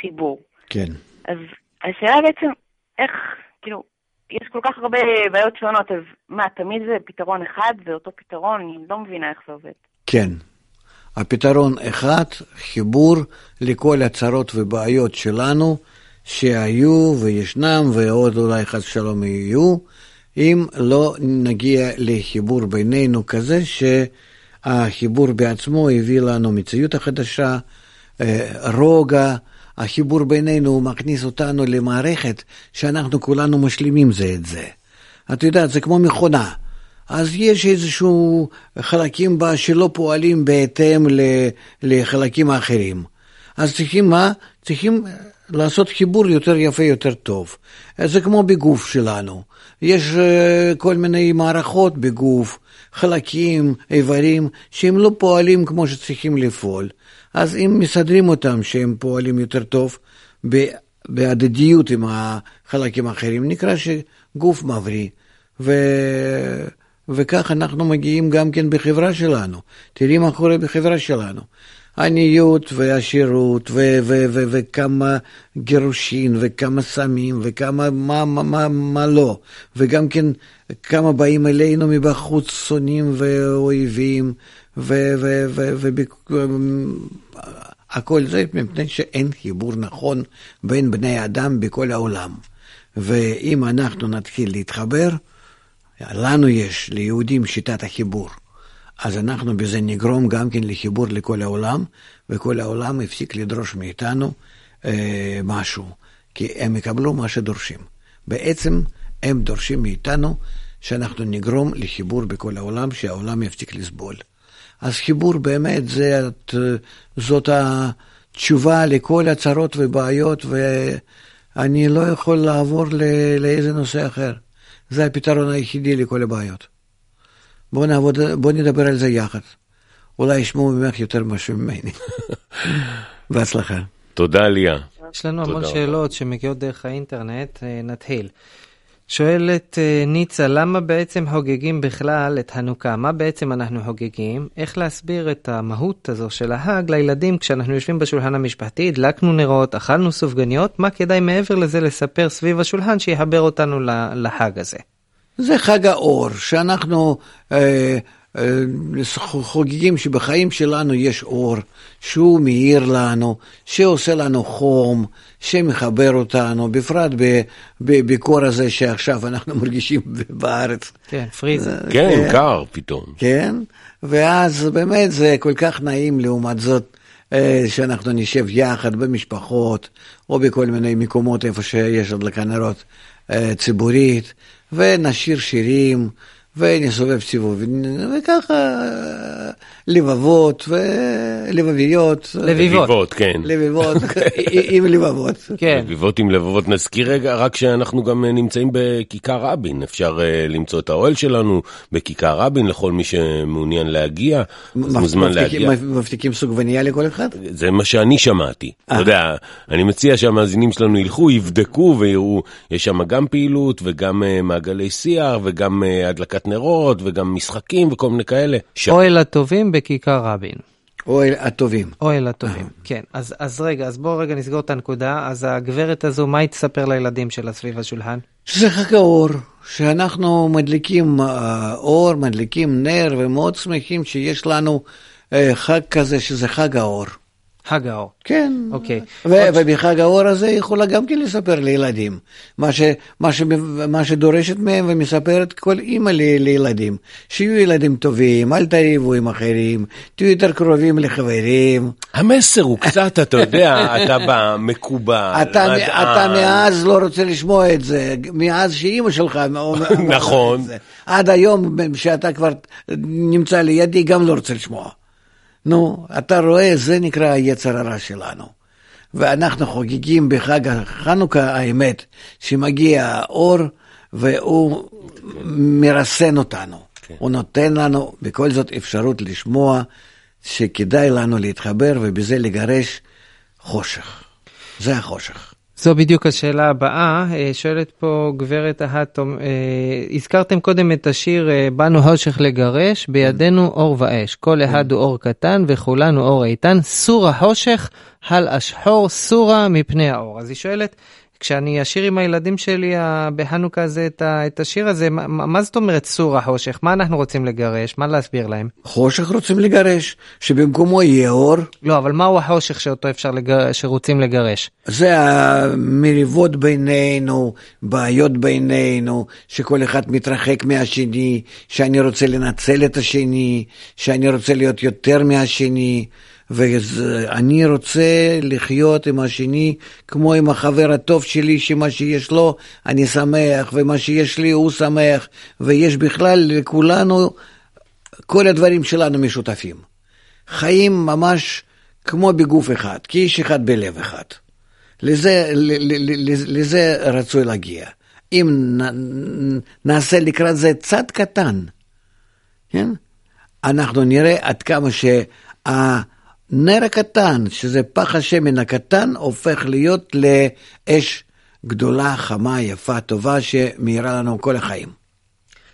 Speaker 6: חיבור.
Speaker 4: כן.
Speaker 6: אז השאלה בעצם, איך, כאילו, יש כל כך הרבה בעיות שונות, אז מה, תמיד זה פתרון אחד, זה אותו פתרון? אני לא מבינה איך זה עובד.
Speaker 4: כן. הפתרון אחד, חיבור לכל הצרות ובעיות שלנו שהיו וישנם ועוד אולי חס ושלום יהיו, אם לא נגיע לחיבור בינינו כזה שהחיבור בעצמו הביא לנו מציאות החדשה, אה, רוגע, החיבור בינינו הוא מכניס אותנו למערכת שאנחנו כולנו משלימים זה את זה. את יודעת, זה כמו מכונה. אז יש איזשהו חלקים בה שלא פועלים בהתאם לחלקים האחרים. אז צריכים מה? צריכים לעשות חיבור יותר יפה, יותר טוב. זה כמו בגוף שלנו. יש אה, כל מיני מערכות בגוף, חלקים, איברים, שהם לא פועלים כמו שצריכים לפעול. אז אם מסדרים אותם שהם פועלים יותר טוב, בהדדיות עם החלקים האחרים, נקרא שגוף מבריא. ו... וכך אנחנו מגיעים גם כן בחברה שלנו. תראי מה קורה בחברה שלנו. עניות ועשירות וכמה גירושין וכמה סמים וכמה מה, מה, מה, מה לא. וגם כן כמה באים אלינו מבחוץ שונאים ואויבים והכל זה מפני שאין חיבור נכון בין בני אדם בכל העולם. ואם אנחנו נתחיל להתחבר, לנו יש, ליהודים, שיטת החיבור. אז אנחנו בזה נגרום גם כן לחיבור לכל העולם, וכל העולם יפסיק לדרוש מאיתנו אה, משהו, כי הם יקבלו מה שדורשים. בעצם הם דורשים מאיתנו שאנחנו נגרום לחיבור בכל העולם, שהעולם יפסיק לסבול. אז חיבור באמת זה, זאת התשובה לכל הצרות ובעיות, ואני לא יכול לעבור לאיזה נושא אחר. זה הפתרון היחידי לכל הבעיות. בואו נעבוד, בוא נדבר על זה יחד. אולי ישמעו ממך יותר משהו ממני. בהצלחה.
Speaker 2: תודה, ליה.
Speaker 3: יש לנו המון שאלות שמגיעות דרך האינטרנט, נתחיל. שואלת אה, ניצה, למה בעצם חוגגים בכלל את חנוכה? מה בעצם אנחנו חוגגים? איך להסביר את המהות הזו של ההאג לילדים כשאנחנו יושבים בשולחן המשפחתי, הדלקנו נרות, אכלנו סופגניות, מה כדאי מעבר לזה לספר סביב השולחן שיחבר אותנו לחג הזה?
Speaker 4: זה חג האור, שאנחנו אה, חוגגים שבחיים שלנו יש אור, שהוא מאיר לנו, שעושה לנו חום, שמחבר אותנו, בפרט בקור הזה שעכשיו אנחנו מרגישים בארץ.
Speaker 3: כן, פריז.
Speaker 2: אה, כן, כן, קר פתאום.
Speaker 4: כן, ואז באמת זה כל כך נעים לעומת זאת. אה, שאנחנו נשב יחד במשפחות או בכל מיני מקומות איפה שיש הדלקה נרות ציבורית ונשיר שירים ונסובב סיבובים, וככה לבבות ולבביות.
Speaker 2: לביבות, כן.
Speaker 4: לביבות עם לבבות.
Speaker 2: כן. לביבות עם לבבות. נזכיר רגע רק שאנחנו גם נמצאים בכיכר רבין, אפשר אה, למצוא את האוהל שלנו בכיכר רבין לכל מי שמעוניין להגיע, מוזמן להגיע.
Speaker 4: מבטיחים סוגבניה לכל אחד?
Speaker 2: זה מה שאני שמעתי. אתה אה. יודע, אני מציע שהמאזינים שלנו ילכו, יבדקו ויראו, יש שם גם פעילות וגם אה, מעגלי שיח וגם הדלקת נרות וגם משחקים וכל מיני כאלה.
Speaker 3: אוהל הטובים בכיכר רבין.
Speaker 4: אוהל הטובים.
Speaker 3: אוהל הטובים, כן. אז, אז רגע, אז בואו רגע נסגור את הנקודה. אז הגברת הזו, מה היא תספר לילדים שלה סביב השולחן?
Speaker 4: שזה חג האור, שאנחנו מדליקים אה, אור, מדליקים נר, ומאוד שמחים שיש לנו אה, חג כזה שזה חג האור.
Speaker 3: חג האור.
Speaker 4: כן.
Speaker 3: אוקיי.
Speaker 4: ובחג האור הזה היא יכולה גם כן לספר לילדים. מה, ש- מה, ש- מה שדורשת מהם ומספרת כל אימא ל- לילדים. שיהיו ילדים טובים, אל תריבו עם אחרים, תהיו יותר קרובים לחברים.
Speaker 2: המסר הוא קצת, אתה יודע, אתה בא מקובל,
Speaker 4: אתה. אתה מאז לא רוצה לשמוע את זה, מאז שאימא שלך אומרת
Speaker 2: נכון.
Speaker 4: את זה. עד היום, שאתה כבר נמצא לידי, גם לא רוצה לשמוע. נו, אתה רואה, זה נקרא היצר הרע שלנו. ואנחנו חוגגים בחג החנוכה, האמת, שמגיע האור והוא מרסן אותנו. כן. הוא נותן לנו בכל זאת אפשרות לשמוע שכדאי לנו להתחבר ובזה לגרש חושך. זה החושך.
Speaker 3: זו בדיוק השאלה הבאה. אה, שואלת פה גברת ההטום, אה, הזכרתם קודם את השיר אה, "באנו חושך לגרש, בידינו אור ואש. כל אחד הוא אור קטן וכולנו אור איתן. סור החושך, הל השחור, סורה מפני האור. אז היא שואלת, כשאני אשיר עם הילדים שלי בחנוכה הזה את, ה- את השיר הזה, מה מה זאת אומרת סור החושך? מה אנחנו רוצים לגרש? מה להסביר להם?
Speaker 4: חושך רוצים לגרש, שבמקומו יהיה אור.
Speaker 3: לא, אבל מהו החושך שאותו אפשר לגר... שרוצים לגרש?
Speaker 4: זה המריבות בינינו, בעיות בינינו, שכל אחד מתרחק מהשני, שאני רוצה לנצל את השני, שאני רוצה להיות יותר מהשני, ואני רוצה לחיות עם השני כמו עם החבר הטוב שלי, שמה שיש לו אני שמח, ומה שיש לי הוא שמח, ויש בכלל לכולנו, כל הדברים שלנו משותפים. חיים ממש כמו בגוף אחד, כאיש אחד בלב אחד. לזה, לזה רצוי להגיע. אם נעשה לקראת זה צעד קטן, כן? אנחנו נראה עד כמה שהנר הקטן, שזה פח השמן הקטן, הופך להיות לאש גדולה, חמה, יפה, טובה, שמאירה לנו כל החיים.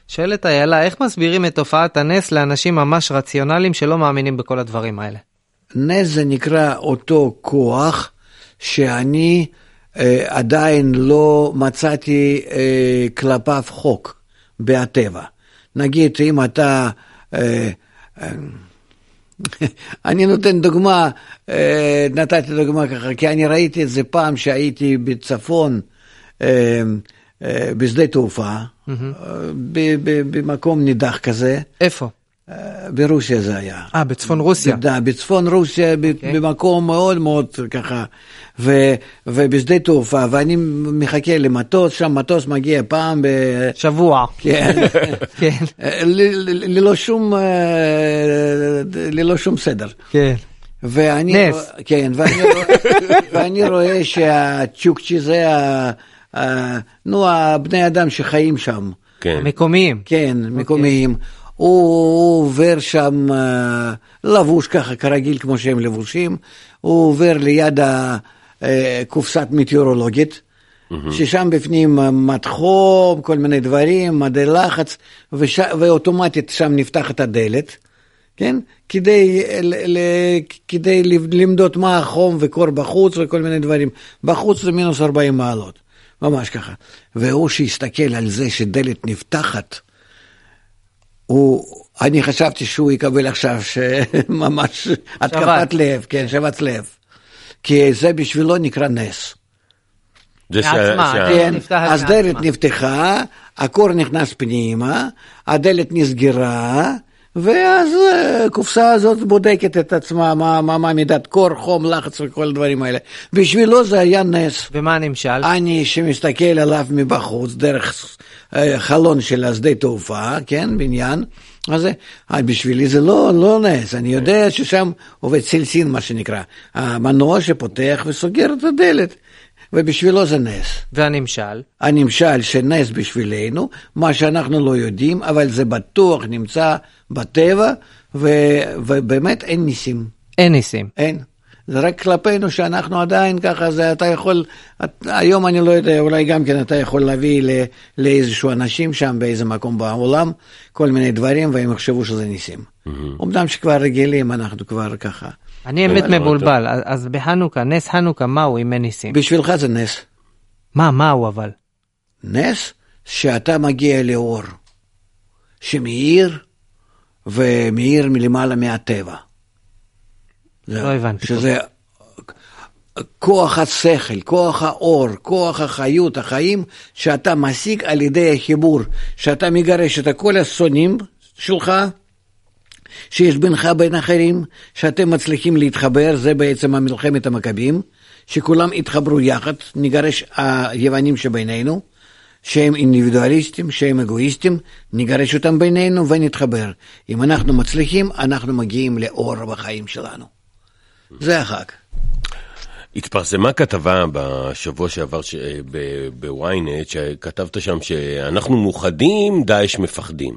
Speaker 3: שואלת איילה, איך מסבירים את תופעת הנס לאנשים ממש רציונליים שלא מאמינים בכל הדברים האלה?
Speaker 4: נס זה נקרא אותו כוח שאני אה, עדיין לא מצאתי אה, כלפיו חוק בטבע. נגיד, אם אתה... אה, אה, אני נותן דוגמה, אה, נתתי דוגמה ככה, כי אני ראיתי את זה פעם שהייתי בצפון, אה, אה, בשדה תעופה, במקום נידח כזה,
Speaker 3: איפה?
Speaker 4: אה, ברוסיה זה היה.
Speaker 3: אה, בצפון רוסיה.
Speaker 4: בצפון רוסיה, ב-
Speaker 3: אוקיי.
Speaker 4: במקום מאוד מאוד ככה, ו, ובשדה תעופה, ואני מחכה למטוס, שם מטוס מגיע פעם ב...
Speaker 3: שבוע.
Speaker 4: כן,
Speaker 3: כן,
Speaker 4: ל- ל- ללא שום, אה, ללא שום סדר.
Speaker 3: כן.
Speaker 4: ואני,
Speaker 3: נס.
Speaker 4: כן, ואני, ואני רואה שהצ'וקצ'י זה, ה- ה- נו, הבני אדם שחיים שם.
Speaker 2: כן.
Speaker 3: מקומיים.
Speaker 4: כן, מקומיים. הוא, הוא עובר שם אה, לבוש ככה כרגיל כמו שהם לבושים, הוא עובר ליד הקופסת מטאורולוגית, ששם בפנים אה, מד חום, כל מיני דברים, מדי לחץ, וש... ואוטומטית שם נפתחת הדלת, כן? כדי, ל... ל... כדי למדוד מה החום וקור בחוץ וכל מיני דברים. בחוץ זה מינוס 40 מעלות, ממש ככה. והוא שהסתכל על זה שדלת נפתחת, הוא, אני חשבתי שהוא יקבל עכשיו שממש התקפת לב, כן, שבץ לב. כי זה בשבילו נקרא נס.
Speaker 2: זה
Speaker 3: מעצמה, כן.
Speaker 4: אז. דלת נפתחה, הקור נכנס פנימה, הדלת נסגרה, ואז אה, הקופסה הזאת בודקת את עצמה, מה, מה, מה מידת קור, חום, לחץ וכל הדברים האלה. בשבילו זה היה נס.
Speaker 3: ומה הנמשל?
Speaker 4: אני שמסתכל עליו מבחוץ, דרך אה, חלון של השדה תעופה, כן, בניין, אז אה, בשבילי זה לא, לא נס, אני יודע ששם עובד סלסין, מה שנקרא, המנוע שפותח וסוגר את הדלת, ובשבילו זה נס.
Speaker 3: והנמשל?
Speaker 4: הנמשל שנס בשבילנו, מה שאנחנו לא יודעים, אבל זה בטוח נמצא בטבע, ו, ובאמת אין ניסים,
Speaker 3: אין ניסים.
Speaker 4: אין. זה רק כלפינו שאנחנו עדיין ככה, זה אתה יכול, את, היום אני לא יודע, אולי גם כן אתה יכול להביא ל, לאיזשהו אנשים שם באיזה מקום בעולם, כל מיני דברים, והם יחשבו שזה ניסים. אמנם שכבר רגילים, אנחנו כבר ככה.
Speaker 3: אני אמת
Speaker 2: אבל-
Speaker 3: מבולבל, אז- בחנוכה, נס חנוכה, מהו אם אין ניסים?
Speaker 4: בשבילך זה נס.
Speaker 3: מה, מהו אבל?
Speaker 4: נס שאתה מגיע לאור, שמאיר ומאיר מלמעלה מהטבע.
Speaker 3: לא הבנתי.
Speaker 4: שזה כוח השכל, כוח האור, כוח החיות, החיים, שאתה משיג על ידי החיבור, שאתה מגרש את כל השונאים שלך, שיש בינך בין אחרים, שאתם מצליחים להתחבר, זה בעצם המלחמת המכבים, שכולם יתחברו יחד, נגרש היוונים שבינינו, שהם אינדיבידואליסטים, שהם אגואיסטים, נגרש אותם בינינו ונתחבר. אם אנחנו מצליחים, אנחנו מגיעים לאור בחיים שלנו. זה החג.
Speaker 2: התפרסמה כתבה בשבוע שעבר ש- ב- בוויינט, שכתבת שם שאנחנו מאוחדים, דאעש מפחדים.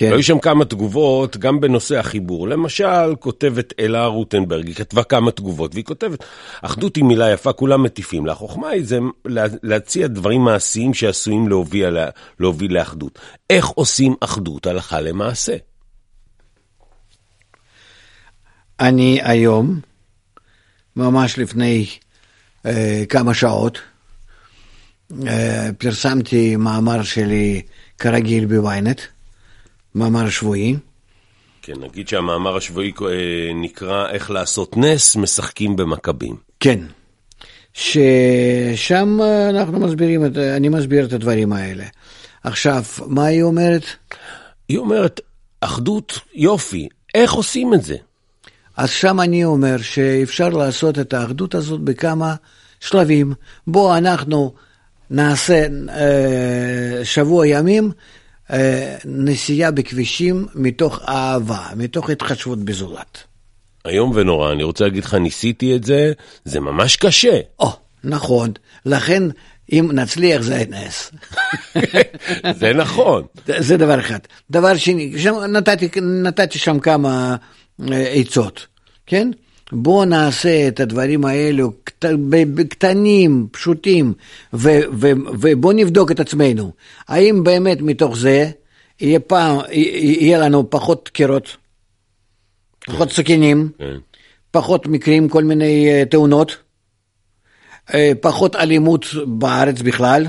Speaker 4: כן.
Speaker 2: והיו שם כמה תגובות, גם בנושא החיבור. למשל, כותבת אלה רוטנברג, היא כתבה כמה תגובות, והיא כותבת, אחדות היא מילה יפה, כולם מטיפים לה. החוכמה היא זה לה- להציע דברים מעשיים שעשויים להוביל, לה- להוביל לאחדות. איך עושים אחדות הלכה למעשה?
Speaker 4: אני היום, ממש לפני אה, כמה שעות, אה, פרסמתי מאמר שלי כרגיל בוויינט, מאמר שבועי.
Speaker 2: כן, נגיד שהמאמר השבועי אה, נקרא איך לעשות נס, משחקים במכבים.
Speaker 4: כן. ששם אנחנו מסבירים, את, אני מסביר את הדברים האלה. עכשיו, מה היא אומרת?
Speaker 2: היא אומרת, אחדות, יופי, איך עושים את זה?
Speaker 4: אז שם אני אומר שאפשר לעשות את האחדות הזאת בכמה שלבים. בואו אנחנו נעשה אה, שבוע ימים נסיעה בכבישים מתוך אהבה, מתוך התחשבות בזולת.
Speaker 2: איום ונורא, אני רוצה להגיד לך, ניסיתי את זה, זה ממש קשה.
Speaker 4: או, נכון, לכן אם נצליח זה נס.
Speaker 2: זה נכון.
Speaker 4: זה דבר אחד. דבר שני, שם נתתי, נתתי שם כמה אה, עצות, כן? בואו נעשה את הדברים האלו קט, קטנים, פשוטים, ו, ו, ובואו נבדוק את עצמנו. האם באמת מתוך זה יהיה, פעם, יהיה לנו פחות דקירות, פחות סכינים,
Speaker 2: כן.
Speaker 4: פחות מקרים, כל מיני אה, תאונות, אה, פחות אלימות בארץ בכלל,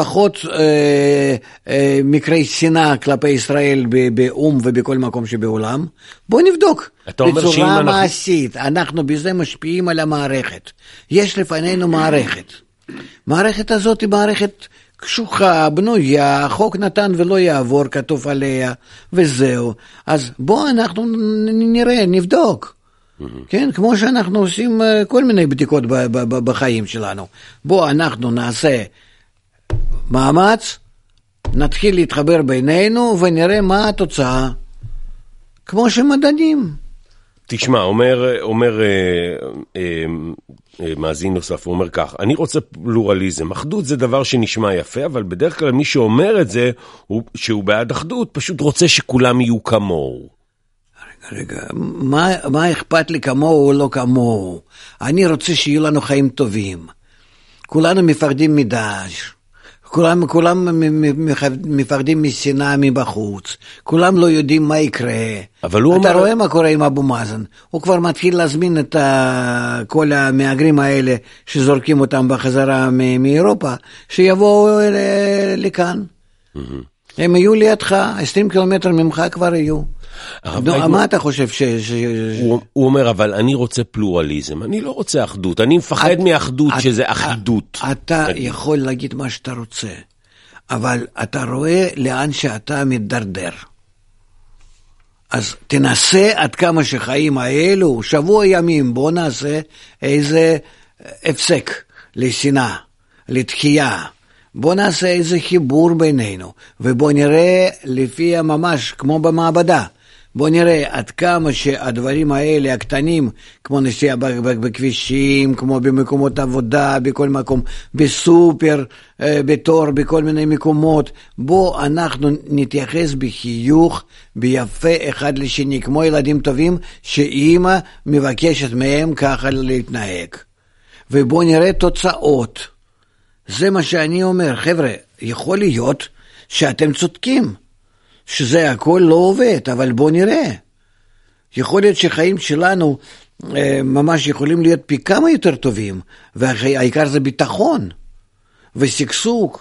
Speaker 4: פחות אה, אה, מקרי שנאה כלפי ישראל באו"ם ובכל מקום שבעולם. בואו נבדוק.
Speaker 2: אתה אומר שאם
Speaker 4: בצורה
Speaker 2: אנחנו-
Speaker 4: מעשית, אנחנו בזה משפיעים על המערכת. יש לפנינו מערכת. מערכת הזאת היא מערכת קשוחה, בנויה, החוק נתן ולא יעבור, כתוב עליה, וזהו. אז בואו אנחנו נראה, נבדוק. כן, כמו שאנחנו עושים אה, כל מיני בדיקות בחיים שלנו. בואו אנחנו נעשה מאמץ, נתחיל להתחבר בינינו ונראה מה התוצאה. כמו שמדדים.
Speaker 2: תשמע, אומר, אומר אה, אה, אה, מאזין נוסף, הוא אומר כך, אני רוצה פלורליזם. אחדות זה דבר שנשמע יפה, אבל בדרך כלל מי שאומר את זה, הוא, שהוא בעד אחדות, פשוט רוצה שכולם יהיו כמוהו.
Speaker 4: רגע, מה, מה אכפת לי כמוהו או לא כמוהו? אני רוצה שיהיו לנו חיים טובים. כולנו מפחדים מדאעש. כולם, כולם מפחדים משנאה מבחוץ, כולם לא יודעים מה יקרה.
Speaker 2: אבל הוא
Speaker 4: אתה
Speaker 2: אומר-
Speaker 4: רואה מה קורה עם אבו מאזן, הוא כבר מתחיל להזמין את ה... כל המהגרים האלה שזורקים אותם בחזרה מאירופה, שיבואו ל- לכאן. הם יהיו לידך, 20 קילומטר ממך כבר יהיו.
Speaker 2: וייגמן-
Speaker 4: מה אתה חושב ש...
Speaker 2: הוא, אומר, אבל אני רוצה פלורליזם, אני לא רוצה אחדות, אני מפחד מאחדות שזה אחידות.
Speaker 4: אתה
Speaker 2: נגיד.
Speaker 4: יכול להגיד מה שאתה רוצה, אבל אתה רואה לאן שאתה מידרדר. אז תנסה עד כמה שחיים האלו, שבוע ימים, בוא נעשה איזה הפסק לשנאה, לתחייה. בוא נעשה איזה חיבור בינינו, ובוא נראה לפי הממש, כמו במעבדה. בוא נראה עד כמה שהדברים האלה הקטנים, כמו נסיעה בכבישים, כמו במקומות עבודה, בכל מקום, בסופר, אה, בתור, בכל מיני מקומות, בוא אנחנו נתייחס בחיוך, ביפה אחד לשני, כמו ילדים טובים, שאימא מבקשת מהם ככה להתנהג. ובוא נראה תוצאות. זה מה שאני אומר, חבר'ה, יכול להיות שאתם צודקים, שזה הכל לא עובד, אבל בואו נראה. יכול להיות שחיים שלנו אה, ממש יכולים להיות פי כמה יותר טובים, והעיקר זה ביטחון, ושגשוג,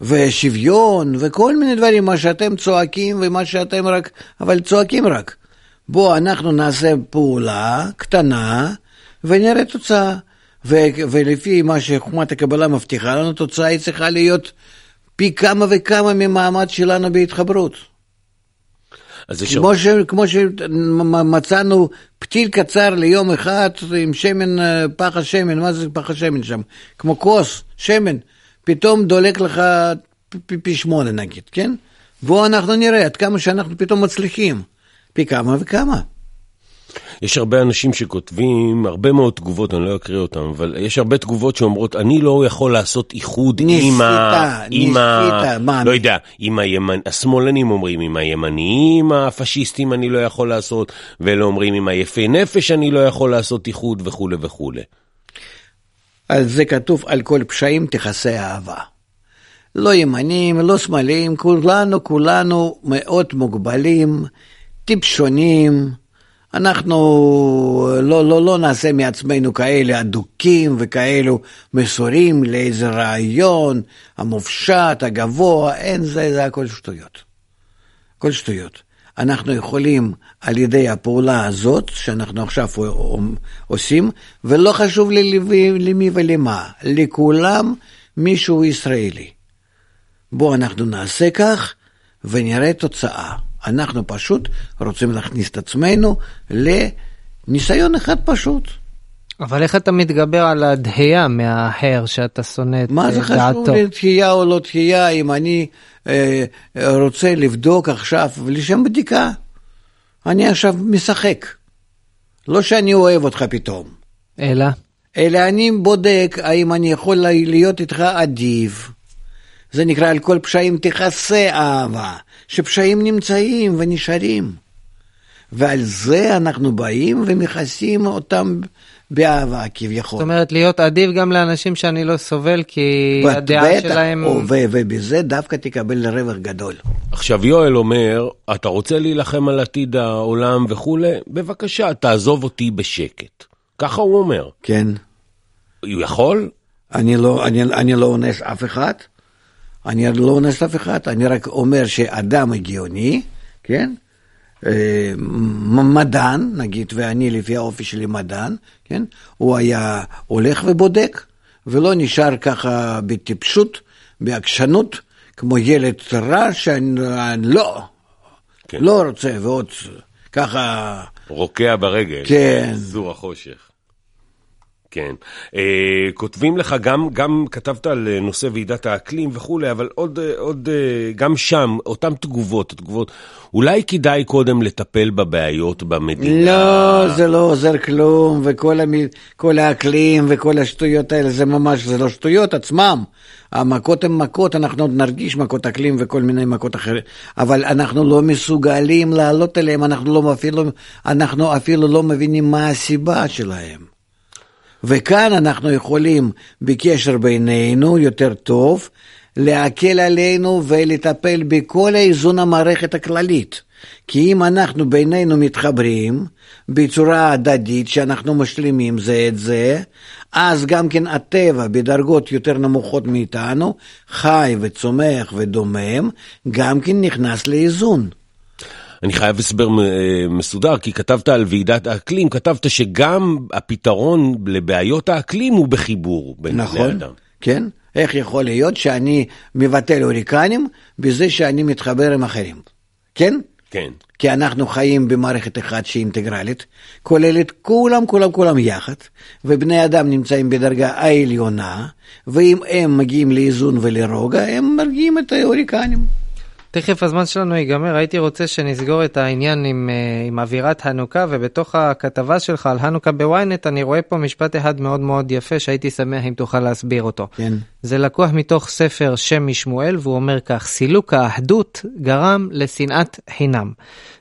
Speaker 4: ושוויון, וכל מיני דברים, מה שאתם צועקים ומה שאתם רק, אבל צועקים רק. בואו אנחנו נעשה פעולה קטנה ונראה תוצאה. ו- ולפי מה שחוכמת הקבלה מבטיחה לנו, תוצאה היא צריכה להיות פי כמה וכמה ממעמד שלנו בהתחברות.
Speaker 2: אז
Speaker 4: כמו, ש, כמו שמצאנו פתיל קצר ליום אחד עם שמן, אה, פח השמן, מה זה פח השמן שם? כמו כוס, שמן, פתאום דולק לך פי, פי שמונה נגיד, כן? בואו אנחנו נראה עד כמה שאנחנו פתאום מצליחים, פי כמה וכמה.
Speaker 2: יש הרבה אנשים שכותבים הרבה מאוד תגובות, אני לא אקריא אותן, אבל יש הרבה תגובות שאומרות, אני לא יכול לעשות איחוד
Speaker 4: ניסית,
Speaker 2: עם ה... ה...
Speaker 4: ניסית, מה?
Speaker 2: לא יודע, עם הימנ... השמאלנים אומרים, עם הימניים הפשיסטים אני לא יכול לעשות, ואלה אומרים, עם היפי נפש אני לא יכול לעשות איחוד וכולי וכולי.
Speaker 4: על זה כתוב, על כל פשעים תכסה אהבה. לא ימנים, לא שמאלים, כולנו, כולנו מאוד מוגבלים, טיפשונים. אנחנו לא, לא, לא נעשה מעצמנו כאלה אדוקים וכאלו מסורים לאיזה רעיון המופשט, הגבוה, אין זה, זה הכל שטויות. הכל שטויות. אנחנו יכולים על ידי הפעולה הזאת שאנחנו עכשיו עושים, ולא חשוב לי למי ולמה, לכולם מישהו ישראלי. בואו אנחנו נעשה כך ונראה תוצאה. אנחנו פשוט רוצים להכניס את עצמנו לניסיון אחד פשוט.
Speaker 3: אבל איך אתה מתגבר על הדהייה מהאחר שאתה שונא את דעתו?
Speaker 4: מה זה חשוב לי דחייה או לא דחייה אם אני אה, רוצה לבדוק עכשיו לשם בדיקה? אני עכשיו משחק. לא שאני אוהב אותך פתאום.
Speaker 3: אלא?
Speaker 4: אלא אני בודק האם אני יכול להיות איתך אדיב. זה נקרא על כל פשעים תכסה אהבה, שפשעים נמצאים ונשארים. ועל זה אנחנו באים ומכסים אותם באהבה כביכול.
Speaker 3: זאת אומרת, להיות אדיב גם לאנשים שאני לא סובל, כי הדעה
Speaker 4: בטח,
Speaker 3: שלהם...
Speaker 4: או, ו- ובזה דווקא תקבל רווח גדול.
Speaker 2: עכשיו יואל אומר, אתה רוצה להילחם על עתיד העולם וכולי? בבקשה, תעזוב אותי בשקט. ככה הוא אומר.
Speaker 4: כן.
Speaker 2: הוא יכול?
Speaker 4: אני לא, אני, אני לא אונס אף אחד. אני לא אונס אף אחד, אני רק אומר שאדם הגיוני, כן? אה, מדען, נגיד, ואני לפי האופי שלי מדען, כן? הוא היה הולך ובודק, ולא נשאר ככה בטיפשות, בעקשנות, כמו ילד רע שאני לא, כן. לא רוצה, ועוד ככה...
Speaker 2: רוקע ברגל.
Speaker 4: כן.
Speaker 2: זור החושך. כן. אה, כותבים לך, גם, גם כתבת על אה, נושא ועידת האקלים וכולי, אבל עוד, אה, עוד, אה, גם שם, אותן תגובות, תגובות, אולי כדאי קודם לטפל בבעיות במדינה.
Speaker 4: לא, זה לא עוזר כלום, וכל המ... האקלים וכל השטויות האלה, זה ממש, זה לא שטויות עצמם. המכות הן מכות, אנחנו עוד נרגיש מכות אקלים וכל מיני מכות אחרות, אבל אנחנו לא מסוגלים לעלות אליהם, אנחנו, לא, אפילו, אנחנו אפילו לא מבינים מה הסיבה שלהם. וכאן אנחנו יכולים בקשר בינינו יותר טוב להקל עלינו ולטפל בכל האיזון המערכת הכללית. כי אם אנחנו בינינו מתחברים בצורה הדדית שאנחנו משלימים זה את זה, אז גם כן הטבע בדרגות יותר נמוכות מאיתנו, חי וצומח ודומם, גם כן נכנס לאיזון.
Speaker 2: אני חייב הסבר אה, מסודר, כי כתבת על ועידת האקלים, כתבת שגם הפתרון לבעיות האקלים הוא בחיבור בין
Speaker 4: נכון,
Speaker 2: בני אדם.
Speaker 4: כן. איך יכול להיות שאני מבטל הוריקנים בזה שאני מתחבר עם אחרים? כן?
Speaker 2: כן.
Speaker 4: כי אנחנו חיים במערכת אחת שהיא אינטגרלית, כוללת כולם, כולם, כולם יחד, ובני אדם נמצאים בדרגה העליונה, ואם הם מגיעים לאיזון ולרוגע, הם מרגיעים את ההוריקנים.
Speaker 3: תכף הזמן שלנו ייגמר, הייתי רוצה שנסגור את העניין עם, אה, עם אווירת חנוכה, ובתוך הכתבה שלך על חנוכה בוויינט, אני רואה פה משפט אחד מאוד מאוד יפה, שהייתי שמח אם תוכל להסביר אותו.
Speaker 4: כן.
Speaker 3: זה לקוח מתוך ספר שם משמואל, והוא אומר כך, סילוק האחדות גרם לשנאת חינם,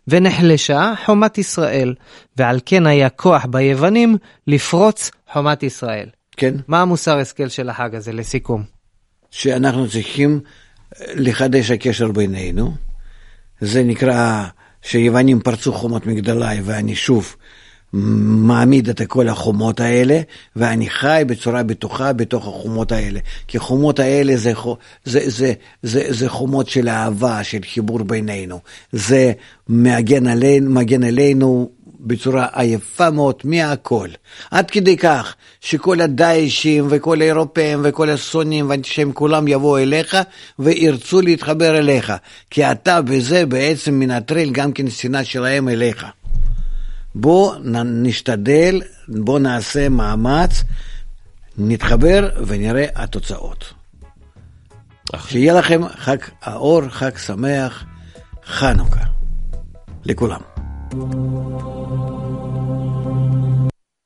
Speaker 3: ונחלשה חומת ישראל, ועל כן היה כוח ביוונים לפרוץ חומת ישראל.
Speaker 4: כן.
Speaker 3: מה המוסר השכל של החג הזה, לסיכום?
Speaker 4: שאנחנו צריכים לחדש הקשר בינינו. זה נקרא שיוונים פרצו חומות מגדלי ואני שוב מעמיד את כל החומות האלה ואני חי בצורה בטוחה בתוך החומות האלה. כי חומות האלה זה, זה, זה, זה, זה חומות של אהבה, של חיבור בינינו. זה מגן עלינו, מגן עלינו בצורה עייפה מאוד מהכל. עד כדי כך שכל הדיישים וכל האירופאים וכל השונאים והאנטישמים כולם יבואו אליך וירצו להתחבר אליך. כי אתה בזה בעצם מנטרל גם כן שנאה שלהם אליך. בוא נשתדל, בוא נעשה מאמץ, נתחבר ונראה התוצאות. שיהיה לכם חג האור, חג שמח, חנוכה. לכולם.